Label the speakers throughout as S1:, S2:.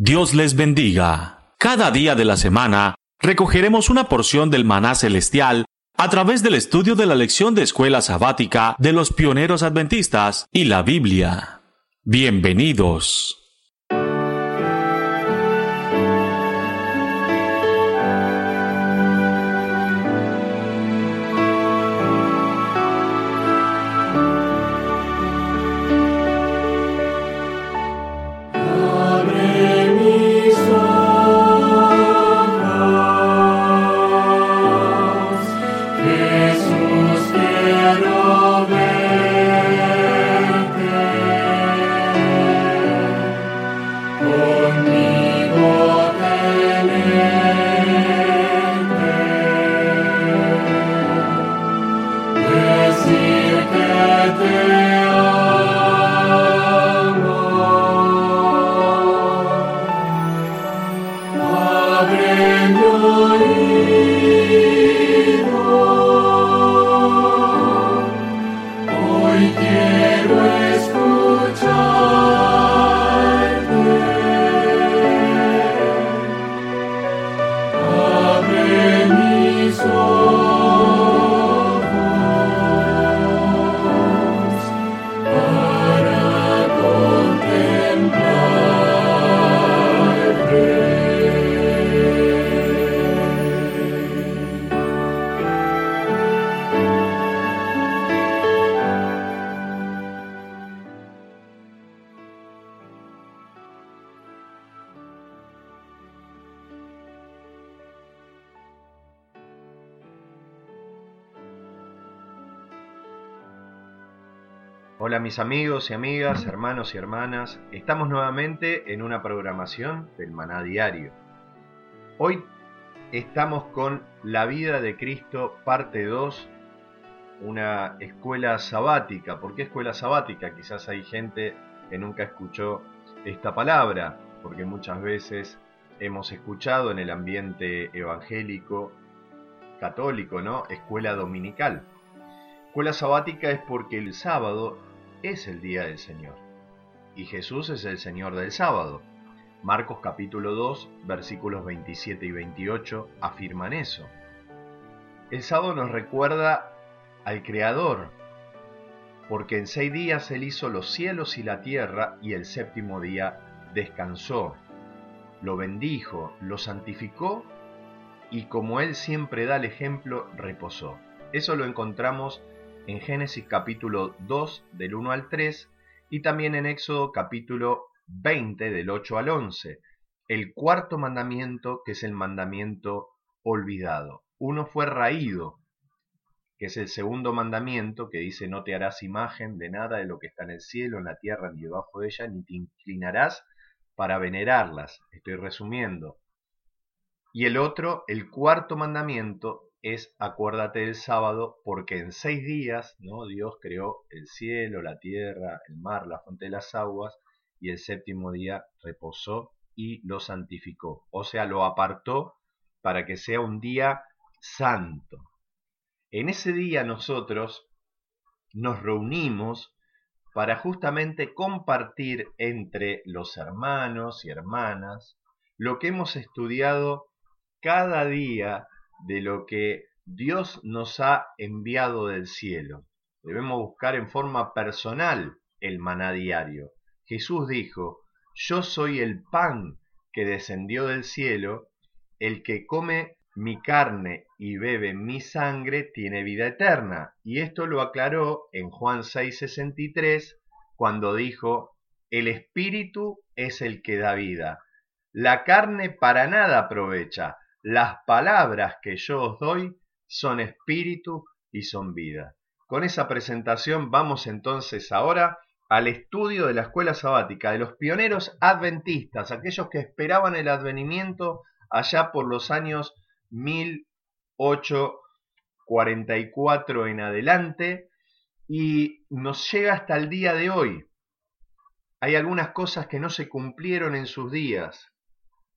S1: Dios les bendiga. Cada día de la semana recogeremos una porción del maná celestial a través del estudio de la lección de escuela sabática de los pioneros adventistas y la Biblia. Bienvenidos.
S2: Hola mis amigos y amigas, hermanos y hermanas, estamos nuevamente en una programación del Maná Diario. Hoy estamos con La vida de Cristo, parte 2, una escuela sabática. ¿Por qué escuela sabática? Quizás hay gente que nunca escuchó esta palabra, porque muchas veces hemos escuchado en el ambiente evangélico, católico, ¿no? Escuela dominical. Escuela sabática es porque el sábado es el día del Señor. Y Jesús es el Señor del sábado. Marcos capítulo 2, versículos 27 y 28 afirman eso. El sábado nos recuerda al Creador, porque en seis días Él hizo los cielos y la tierra y el séptimo día descansó, lo bendijo, lo santificó y como Él siempre da el ejemplo, reposó. Eso lo encontramos en Génesis capítulo 2 del 1 al 3 y también en Éxodo capítulo 20 del 8 al 11, el cuarto mandamiento que es el mandamiento olvidado. Uno fue raído, que es el segundo mandamiento que dice no te harás imagen de nada de lo que está en el cielo, en la tierra, ni debajo de ella, ni te inclinarás para venerarlas. Estoy resumiendo. Y el otro, el cuarto mandamiento, es acuérdate del sábado, porque en seis días ¿no? Dios creó el cielo, la tierra, el mar, la fuente de las aguas, y el séptimo día reposó y lo santificó, o sea, lo apartó para que sea un día santo. En ese día nosotros nos reunimos para justamente compartir entre los hermanos y hermanas lo que hemos estudiado cada día de lo que Dios nos ha enviado del cielo. Debemos buscar en forma personal el maná diario. Jesús dijo, yo soy el pan que descendió del cielo, el que come mi carne y bebe mi sangre tiene vida eterna. Y esto lo aclaró en Juan 6:63 cuando dijo, el espíritu es el que da vida. La carne para nada aprovecha, las palabras que yo os doy son espíritu y son vida. Con esa presentación vamos entonces ahora al estudio de la escuela sabática de los pioneros adventistas, aquellos que esperaban el advenimiento allá por los años 1844 en adelante y nos llega hasta el día de hoy. Hay algunas cosas que no se cumplieron en sus días.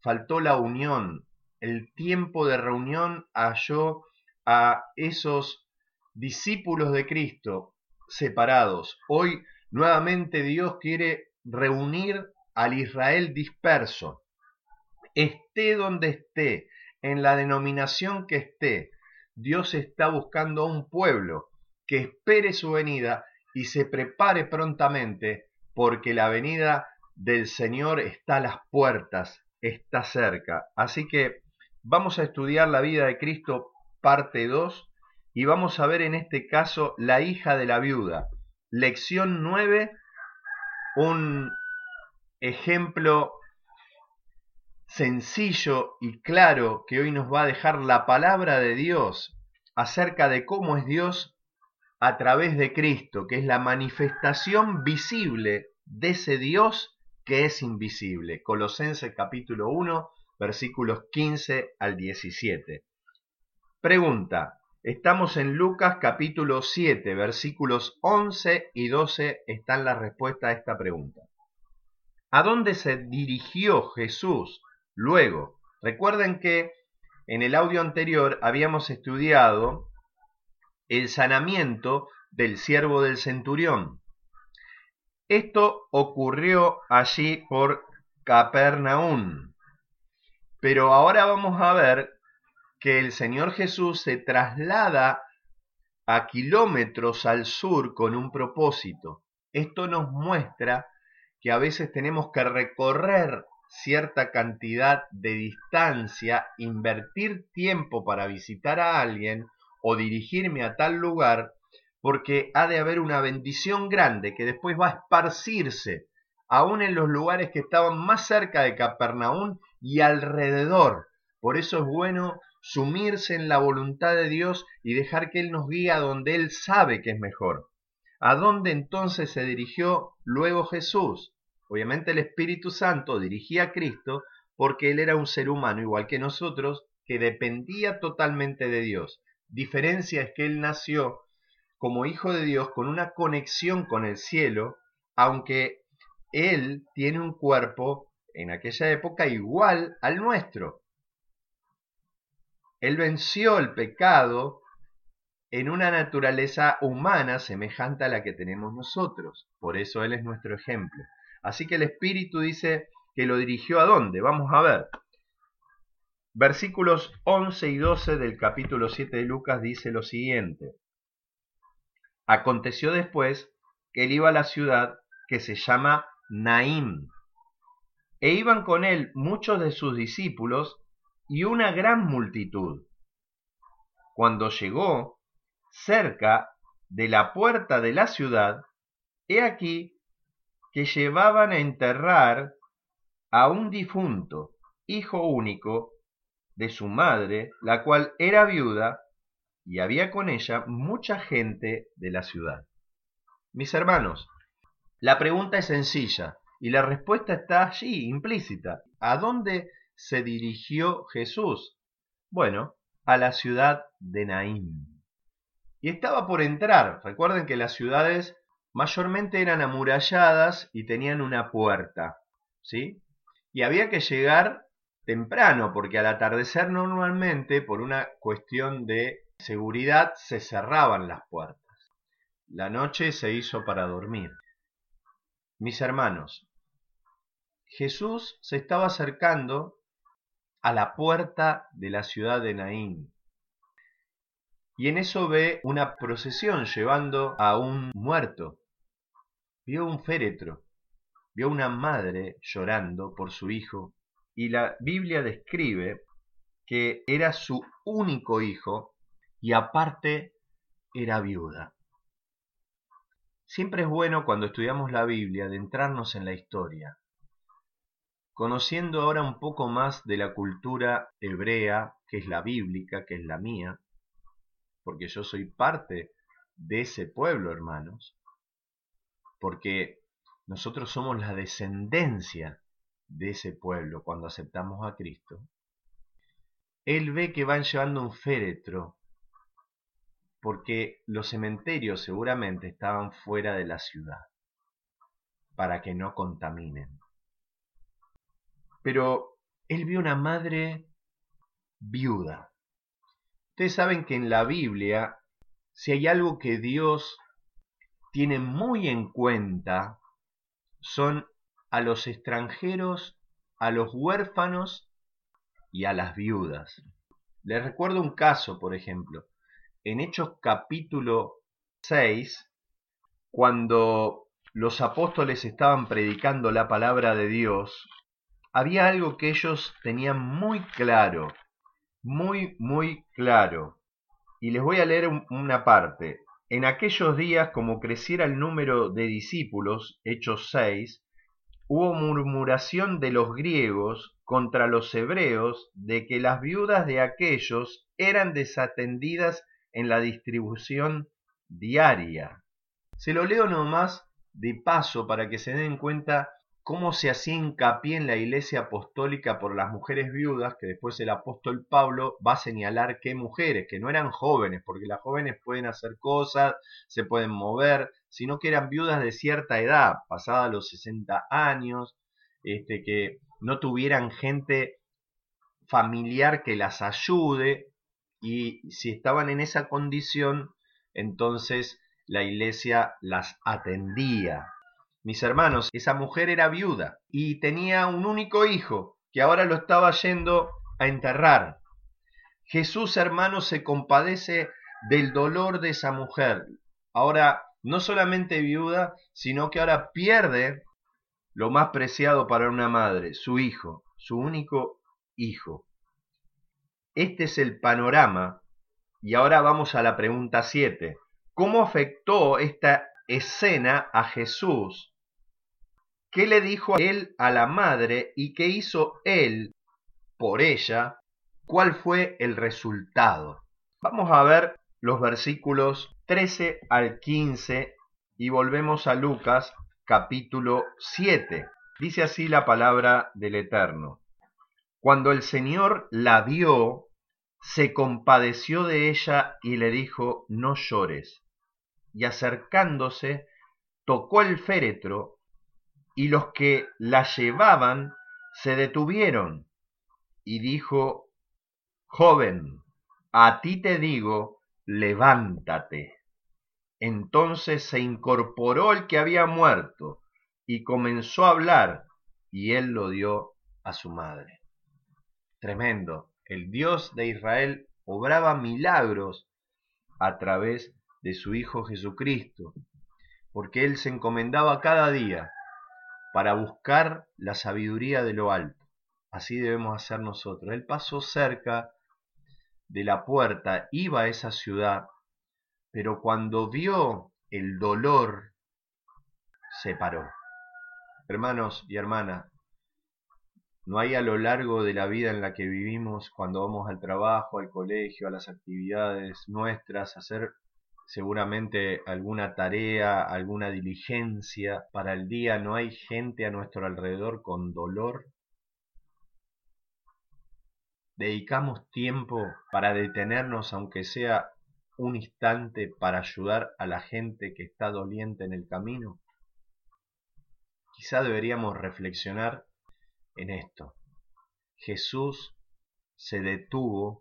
S2: Faltó la unión, el tiempo de reunión halló a esos discípulos de Cristo separados. Hoy nuevamente Dios quiere reunir al Israel disperso. esté donde esté, en la denominación que esté, Dios está buscando a un pueblo que espere su venida y se prepare prontamente porque la venida del Señor está a las puertas, está cerca. Así que vamos a estudiar la vida de Cristo parte 2 y vamos a ver en este caso la hija de la viuda. Lección 9, un ejemplo sencillo y claro que hoy nos va a dejar la palabra de Dios acerca de cómo es Dios a través de Cristo, que es la manifestación visible de ese Dios que es invisible. Colosenses capítulo 1, versículos 15 al 17. Pregunta, estamos en Lucas capítulo 7, versículos 11 y 12 están la respuesta a esta pregunta. ¿A dónde se dirigió Jesús Luego, recuerden que en el audio anterior habíamos estudiado el sanamiento del siervo del centurión. Esto ocurrió allí por Capernaum. Pero ahora vamos a ver que el Señor Jesús se traslada a kilómetros al sur con un propósito. Esto nos muestra que a veces tenemos que recorrer cierta cantidad de distancia, invertir tiempo para visitar a alguien o dirigirme a tal lugar, porque ha de haber una bendición grande que después va a esparcirse aún en los lugares que estaban más cerca de Capernaum y alrededor. Por eso es bueno sumirse en la voluntad de Dios y dejar que Él nos guíe a donde Él sabe que es mejor. ¿A dónde entonces se dirigió luego Jesús? Obviamente el Espíritu Santo dirigía a Cristo porque Él era un ser humano igual que nosotros que dependía totalmente de Dios. Diferencia es que Él nació como hijo de Dios con una conexión con el cielo, aunque Él tiene un cuerpo en aquella época igual al nuestro. Él venció el pecado en una naturaleza humana semejante a la que tenemos nosotros. Por eso Él es nuestro ejemplo. Así que el Espíritu dice que lo dirigió a dónde. Vamos a ver. Versículos 11 y 12 del capítulo 7 de Lucas dice lo siguiente. Aconteció después que él iba a la ciudad que se llama Naim, e iban con él muchos de sus discípulos y una gran multitud. Cuando llegó cerca de la puerta de la ciudad, he aquí que llevaban a enterrar a un difunto, hijo único de su madre, la cual era viuda, y había con ella mucha gente de la ciudad. Mis hermanos, la pregunta es sencilla y la respuesta está allí, implícita. ¿A dónde se dirigió Jesús? Bueno, a la ciudad de Naín. Y estaba por entrar. Recuerden que las ciudades mayormente eran amuralladas y tenían una puerta, ¿sí? Y había que llegar temprano, porque al atardecer normalmente, por una cuestión de seguridad, se cerraban las puertas. La noche se hizo para dormir. Mis hermanos, Jesús se estaba acercando a la puerta de la ciudad de Naín. Y en eso ve una procesión llevando a un muerto vio un féretro, vio una madre llorando por su hijo, y la Biblia describe que era su único hijo y aparte era viuda. Siempre es bueno cuando estudiamos la Biblia adentrarnos en la historia, conociendo ahora un poco más de la cultura hebrea, que es la bíblica, que es la mía, porque yo soy parte de ese pueblo, hermanos, porque nosotros somos la descendencia de ese pueblo cuando aceptamos a Cristo, él ve que van llevando un féretro, porque los cementerios seguramente estaban fuera de la ciudad, para que no contaminen. Pero él vio una madre viuda. Ustedes saben que en la Biblia, si hay algo que Dios tiene muy en cuenta son a los extranjeros, a los huérfanos y a las viudas. Les recuerdo un caso, por ejemplo. En Hechos capítulo 6, cuando los apóstoles estaban predicando la palabra de Dios, había algo que ellos tenían muy claro, muy, muy claro. Y les voy a leer una parte. En aquellos días, como creciera el número de discípulos, Hechos 6, hubo murmuración de los griegos contra los hebreos de que las viudas de aquellos eran desatendidas en la distribución diaria. Se lo leo nomás de paso para que se den cuenta cómo se hacía hincapié en la iglesia apostólica por las mujeres viudas, que después el apóstol Pablo va a señalar qué mujeres, que no eran jóvenes, porque las jóvenes pueden hacer cosas, se pueden mover, sino que eran viudas de cierta edad, pasada los 60 años, este, que no tuvieran gente familiar que las ayude, y si estaban en esa condición, entonces la iglesia las atendía. Mis hermanos, esa mujer era viuda y tenía un único hijo que ahora lo estaba yendo a enterrar. Jesús, hermanos, se compadece del dolor de esa mujer. Ahora, no solamente viuda, sino que ahora pierde lo más preciado para una madre, su hijo, su único hijo. Este es el panorama y ahora vamos a la pregunta 7. ¿Cómo afectó esta escena a Jesús? ¿Qué le dijo él a la madre y qué hizo él por ella? ¿Cuál fue el resultado? Vamos a ver los versículos 13 al 15 y volvemos a Lucas capítulo 7. Dice así la palabra del Eterno. Cuando el Señor la vio, se compadeció de ella y le dijo, no llores. Y acercándose, tocó el féretro, y los que la llevaban se detuvieron, y dijo, joven, a ti te digo, levántate. Entonces se incorporó el que había muerto, y comenzó a hablar, y él lo dio a su madre. Tremendo el Dios de Israel obraba milagros a través de su Hijo Jesucristo, porque Él se encomendaba cada día para buscar la sabiduría de lo alto. Así debemos hacer nosotros. Él pasó cerca de la puerta, iba a esa ciudad, pero cuando vio el dolor, se paró. Hermanos y hermanas, no hay a lo largo de la vida en la que vivimos, cuando vamos al trabajo, al colegio, a las actividades nuestras, hacer seguramente alguna tarea, alguna diligencia para el día, no hay gente a nuestro alrededor con dolor. Dedicamos tiempo para detenernos, aunque sea un instante, para ayudar a la gente que está doliente en el camino. Quizá deberíamos reflexionar en esto. Jesús se detuvo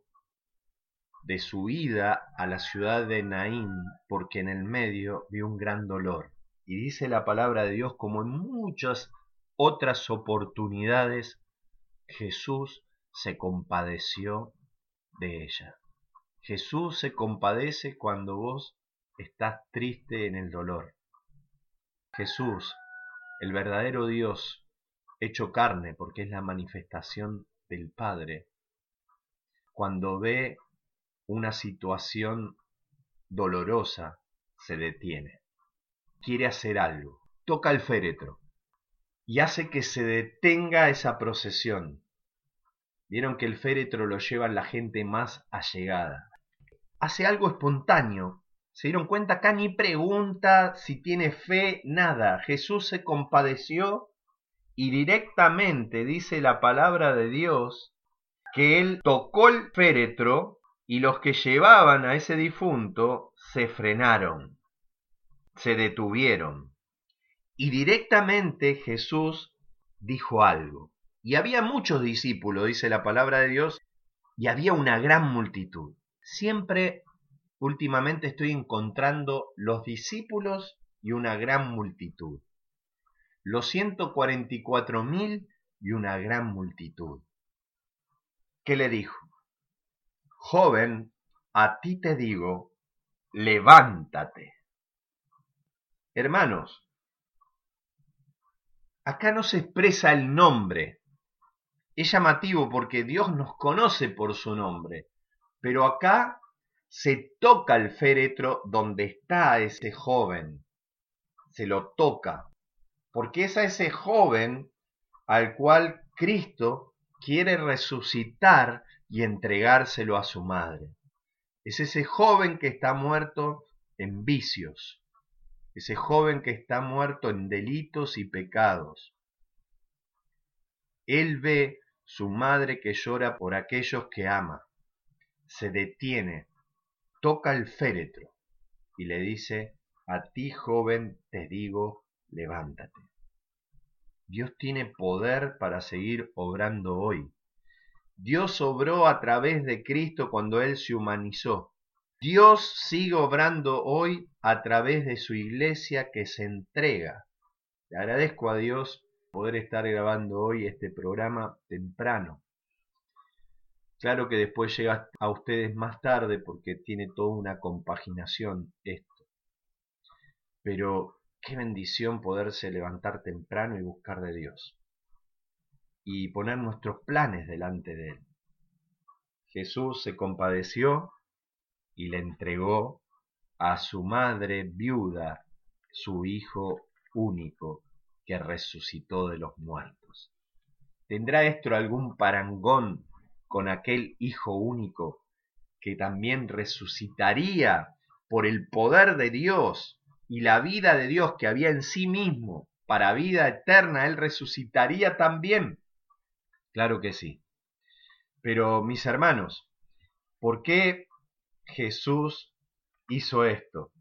S2: de su ida a la ciudad de Naín porque en el medio vio un gran dolor. Y dice la palabra de Dios como en muchas otras oportunidades, Jesús se compadeció de ella. Jesús se compadece cuando vos estás triste en el dolor. Jesús, el verdadero Dios, hecho carne, porque es la manifestación del Padre, cuando ve una situación dolorosa, se detiene, quiere hacer algo, toca el féretro y hace que se detenga esa procesión. Vieron que el féretro lo lleva la gente más allegada. Hace algo espontáneo. Se dieron cuenta acá ni pregunta si tiene fe, nada. Jesús se compadeció y directamente dice la palabra de Dios que él tocó el féretro y los que llevaban a ese difunto se frenaron, se detuvieron. Y directamente Jesús dijo algo. Y había muchos discípulos, dice la palabra de Dios, y había una gran multitud. Siempre, últimamente estoy encontrando los discípulos y una gran multitud los ciento cuarenta y cuatro mil y una gran multitud. que le dijo, Joven, a ti te digo, levántate. Hermanos, acá no se expresa el nombre. Es llamativo porque Dios nos conoce por su nombre, pero acá se toca el féretro donde está ese joven. Se lo toca, porque es a ese joven al cual Cristo quiere resucitar y entregárselo a su madre. Es ese joven que está muerto en vicios, ese joven que está muerto en delitos y pecados. Él ve su madre que llora por aquellos que ama, se detiene, toca el féretro y le dice, a ti joven te digo, levántate. Dios tiene poder para seguir obrando hoy. Dios obró a través de Cristo cuando Él se humanizó. Dios sigue obrando hoy a través de su iglesia que se entrega. Le agradezco a Dios poder estar grabando hoy este programa temprano. Claro que después llega a ustedes más tarde porque tiene toda una compaginación esto. Pero qué bendición poderse levantar temprano y buscar de Dios. Y poner nuestros planes delante de Él. Jesús se compadeció y le entregó a su madre viuda su hijo único que resucitó de los muertos. ¿Tendrá esto algún parangón con aquel hijo único que también resucitaría por el poder de Dios y la vida de Dios que había en sí mismo para vida eterna, Él resucitaría también? Claro que sí. Pero mis hermanos, ¿por qué Jesús hizo esto?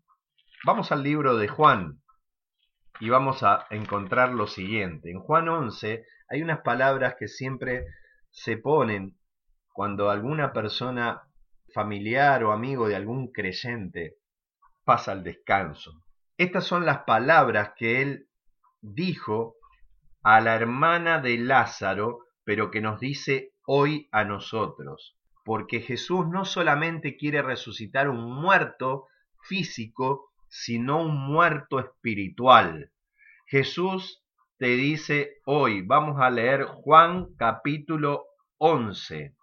S2: Vamos al libro de Juan y vamos a encontrar lo siguiente. En Juan 11 hay unas palabras que siempre se ponen cuando alguna persona familiar o amigo de algún creyente pasa al descanso. Estas son las palabras que él dijo a la hermana de Lázaro, pero que nos dice hoy a nosotros porque Jesús no solamente quiere resucitar un muerto físico, sino un muerto espiritual. Jesús te dice hoy, vamos a leer Juan capítulo 11,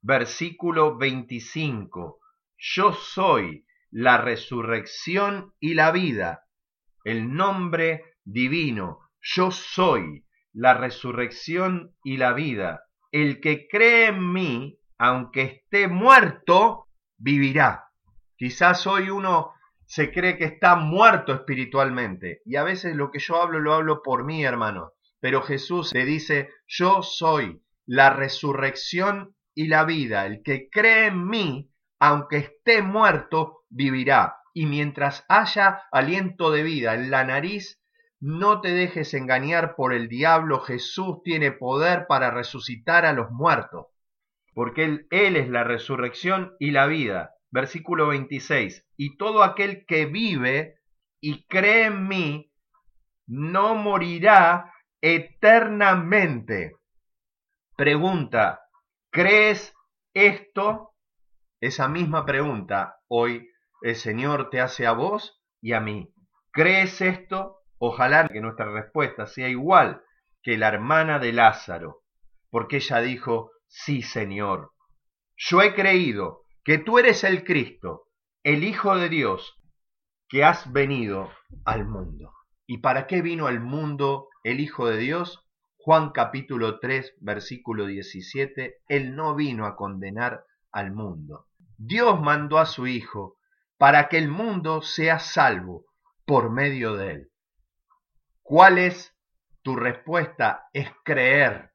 S2: versículo 25, yo soy la resurrección y la vida, el nombre divino, yo soy la resurrección y la vida. El que cree en mí, aunque esté muerto, vivirá. Quizás hoy uno se cree que está muerto espiritualmente. Y a veces lo que yo hablo lo hablo por mí, hermano. Pero Jesús le dice, yo soy la resurrección y la vida. El que cree en mí, aunque esté muerto, vivirá. Y mientras haya aliento de vida en la nariz, no te dejes engañar por el diablo. Jesús tiene poder para resucitar a los muertos porque él, es la resurrección y la vida. Versículo 26. Y todo aquel que vive y cree en mí, no morirá eternamente. Pregunta, ¿crees esto? Esa misma pregunta hoy el Señor te hace a vos y a mí. ¿Crees esto? Ojalá que nuestra respuesta sea igual que la hermana de Lázaro, porque ella dijo, Sí, Señor, yo he creído que tú eres el Cristo, el Hijo de Dios, que has venido al mundo. ¿Y para qué vino al mundo el Hijo de Dios? Juan capítulo 3, versículo 17, Él no vino a condenar al mundo. Dios mandó a su Hijo para que el mundo sea salvo por medio de Él. ¿Cuál es tu respuesta? Es creer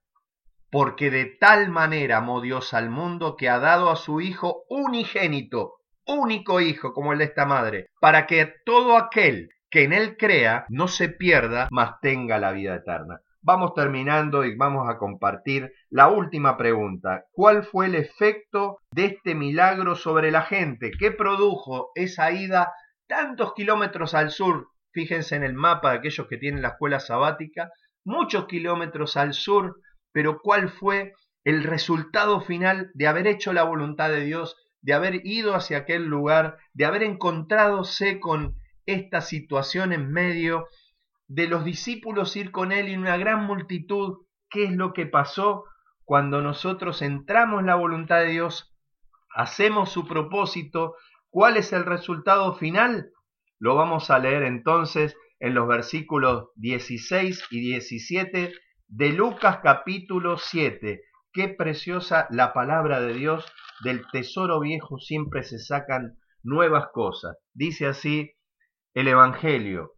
S2: porque de tal manera amó Dios al mundo que ha dado a su Hijo unigénito, único Hijo como el de esta madre, para que todo aquel que en Él crea no se pierda, mas tenga la vida eterna. Vamos terminando y vamos a compartir la última pregunta. ¿Cuál fue el efecto de este milagro sobre la gente? ¿Qué produjo esa ida tantos kilómetros al sur? Fíjense en el mapa de aquellos que tienen la escuela sabática, muchos kilómetros al sur pero ¿cuál fue el resultado final de haber hecho la voluntad de Dios, de haber ido hacia aquel lugar, de haber encontradose con esta situación en medio, de los discípulos ir con él y una gran multitud. ¿Qué es lo que pasó cuando nosotros entramos en la voluntad de Dios, hacemos su propósito? ¿Cuál es el resultado final? Lo vamos a leer entonces en los versículos 16 y 17 de Lucas capítulo 7. Qué preciosa la palabra de Dios, del tesoro viejo siempre se sacan nuevas cosas. Dice así el Evangelio.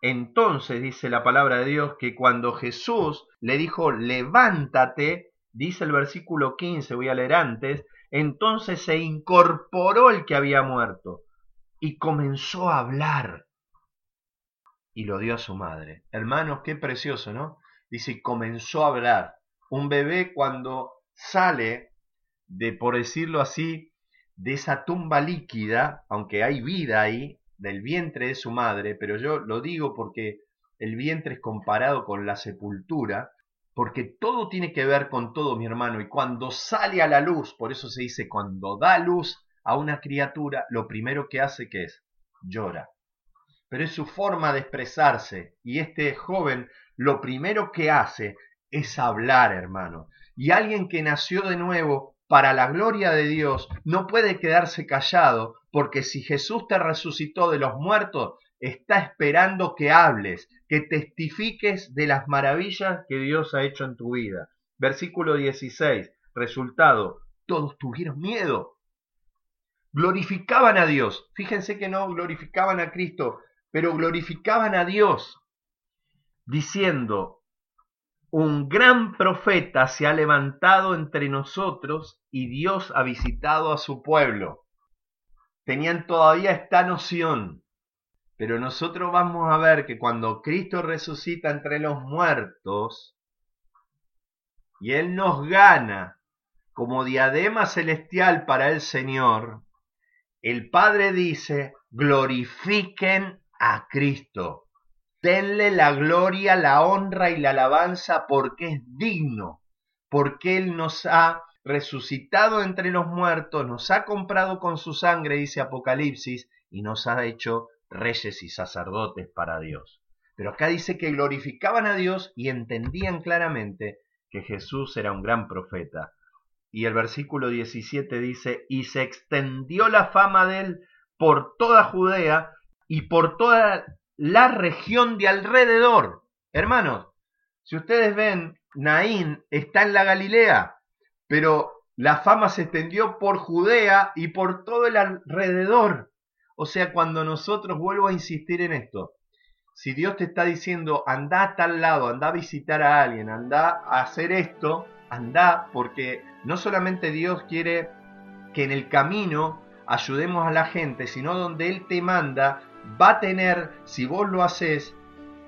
S2: Entonces dice la palabra de Dios que cuando Jesús le dijo, levántate, dice el versículo 15, voy a leer antes, entonces se incorporó el que había muerto y comenzó a hablar y lo dio a su madre. Hermanos, qué precioso, ¿no? Dice, comenzó a hablar. Un bebé cuando sale de, por decirlo así, de esa tumba líquida, aunque hay vida ahí, del vientre de su madre, pero yo lo digo porque el vientre es comparado con la sepultura, porque todo tiene que ver con todo, mi hermano, y cuando sale a la luz, por eso se dice, cuando da luz a una criatura, lo primero que hace que es llora. Pero es su forma de expresarse, y este joven lo primero que hace es hablar, hermano. Y alguien que nació de nuevo para la gloria de Dios no puede quedarse callado, porque si Jesús te resucitó de los muertos, está esperando que hables, que testifiques de las maravillas que Dios ha hecho en tu vida. Versículo 16, resultado, todos tuvieron miedo. Glorificaban a Dios. Fíjense que no glorificaban a Cristo, pero glorificaban a Dios, diciendo, un gran profeta se ha levantado entre nosotros y Dios ha visitado a su pueblo. Tenían todavía esta noción, pero nosotros vamos a ver que cuando Cristo resucita entre los muertos y Él nos gana como diadema celestial para el Señor, el Padre dice, glorifiquen a Cristo. Denle la gloria, la honra y la alabanza porque es digno, porque Él nos ha resucitado entre los muertos, nos ha comprado con su sangre, dice Apocalipsis, y nos ha hecho reyes y sacerdotes para Dios. Pero acá dice que glorificaban a Dios y entendían claramente que Jesús era un gran profeta. Y el versículo 17 dice, y se extendió la fama de él por toda Judea y por toda la región de alrededor. Hermanos, si ustedes ven, Naín está en la Galilea, pero la fama se extendió por Judea y por todo el alrededor. O sea, cuando nosotros, vuelvo a insistir en esto, si Dios te está diciendo, anda a tal lado, anda a visitar a alguien, anda a hacer esto, anda, porque no solamente Dios quiere que en el camino ayudemos a la gente, sino donde Él te manda, va a tener, si vos lo haces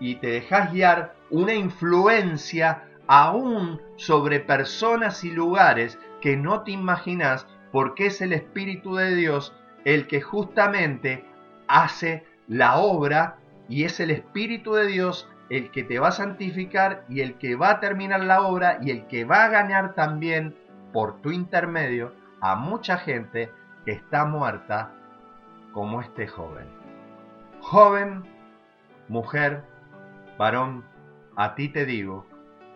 S2: y te dejas guiar, una influencia aún sobre personas y lugares que no te imaginas porque es el Espíritu de Dios el que justamente hace la obra y es el Espíritu de Dios el que te va a santificar y el que va a terminar la obra y el que va a ganar también por tu intermedio a mucha gente que está muerta como este joven. Joven, mujer, varón, a ti te digo,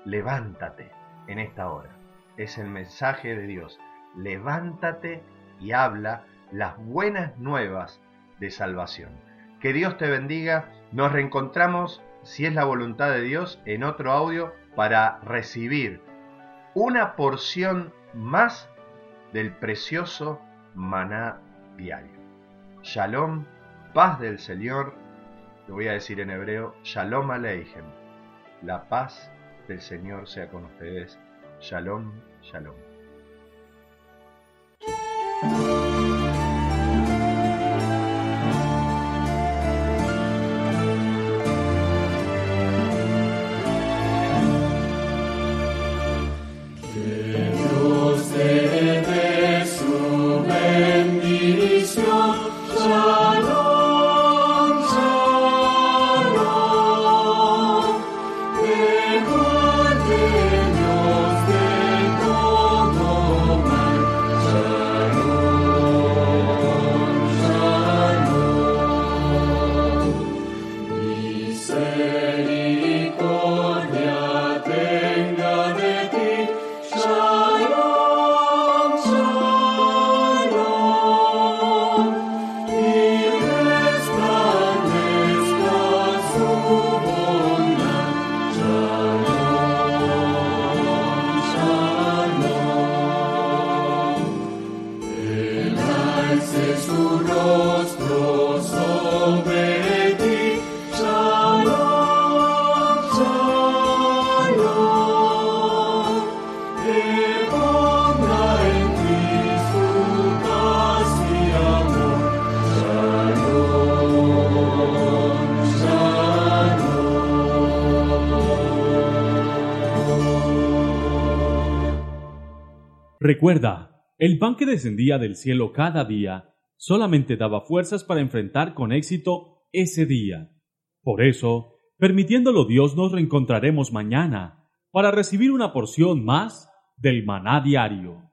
S2: levántate en esta hora. Es el mensaje de Dios. Levántate y habla las buenas nuevas de salvación. Que Dios te bendiga. Nos reencontramos, si es la voluntad de Dios, en otro audio para recibir una porción más del precioso maná diario. Shalom paz del Señor, lo voy a decir en hebreo, Shalom Aleichem. La paz del Señor sea con ustedes. Shalom, shalom.
S3: Recuerda, el pan que descendía del cielo cada día solamente daba fuerzas para enfrentar con éxito ese día. Por eso, permitiéndolo Dios, nos reencontraremos mañana para recibir una porción más del maná diario.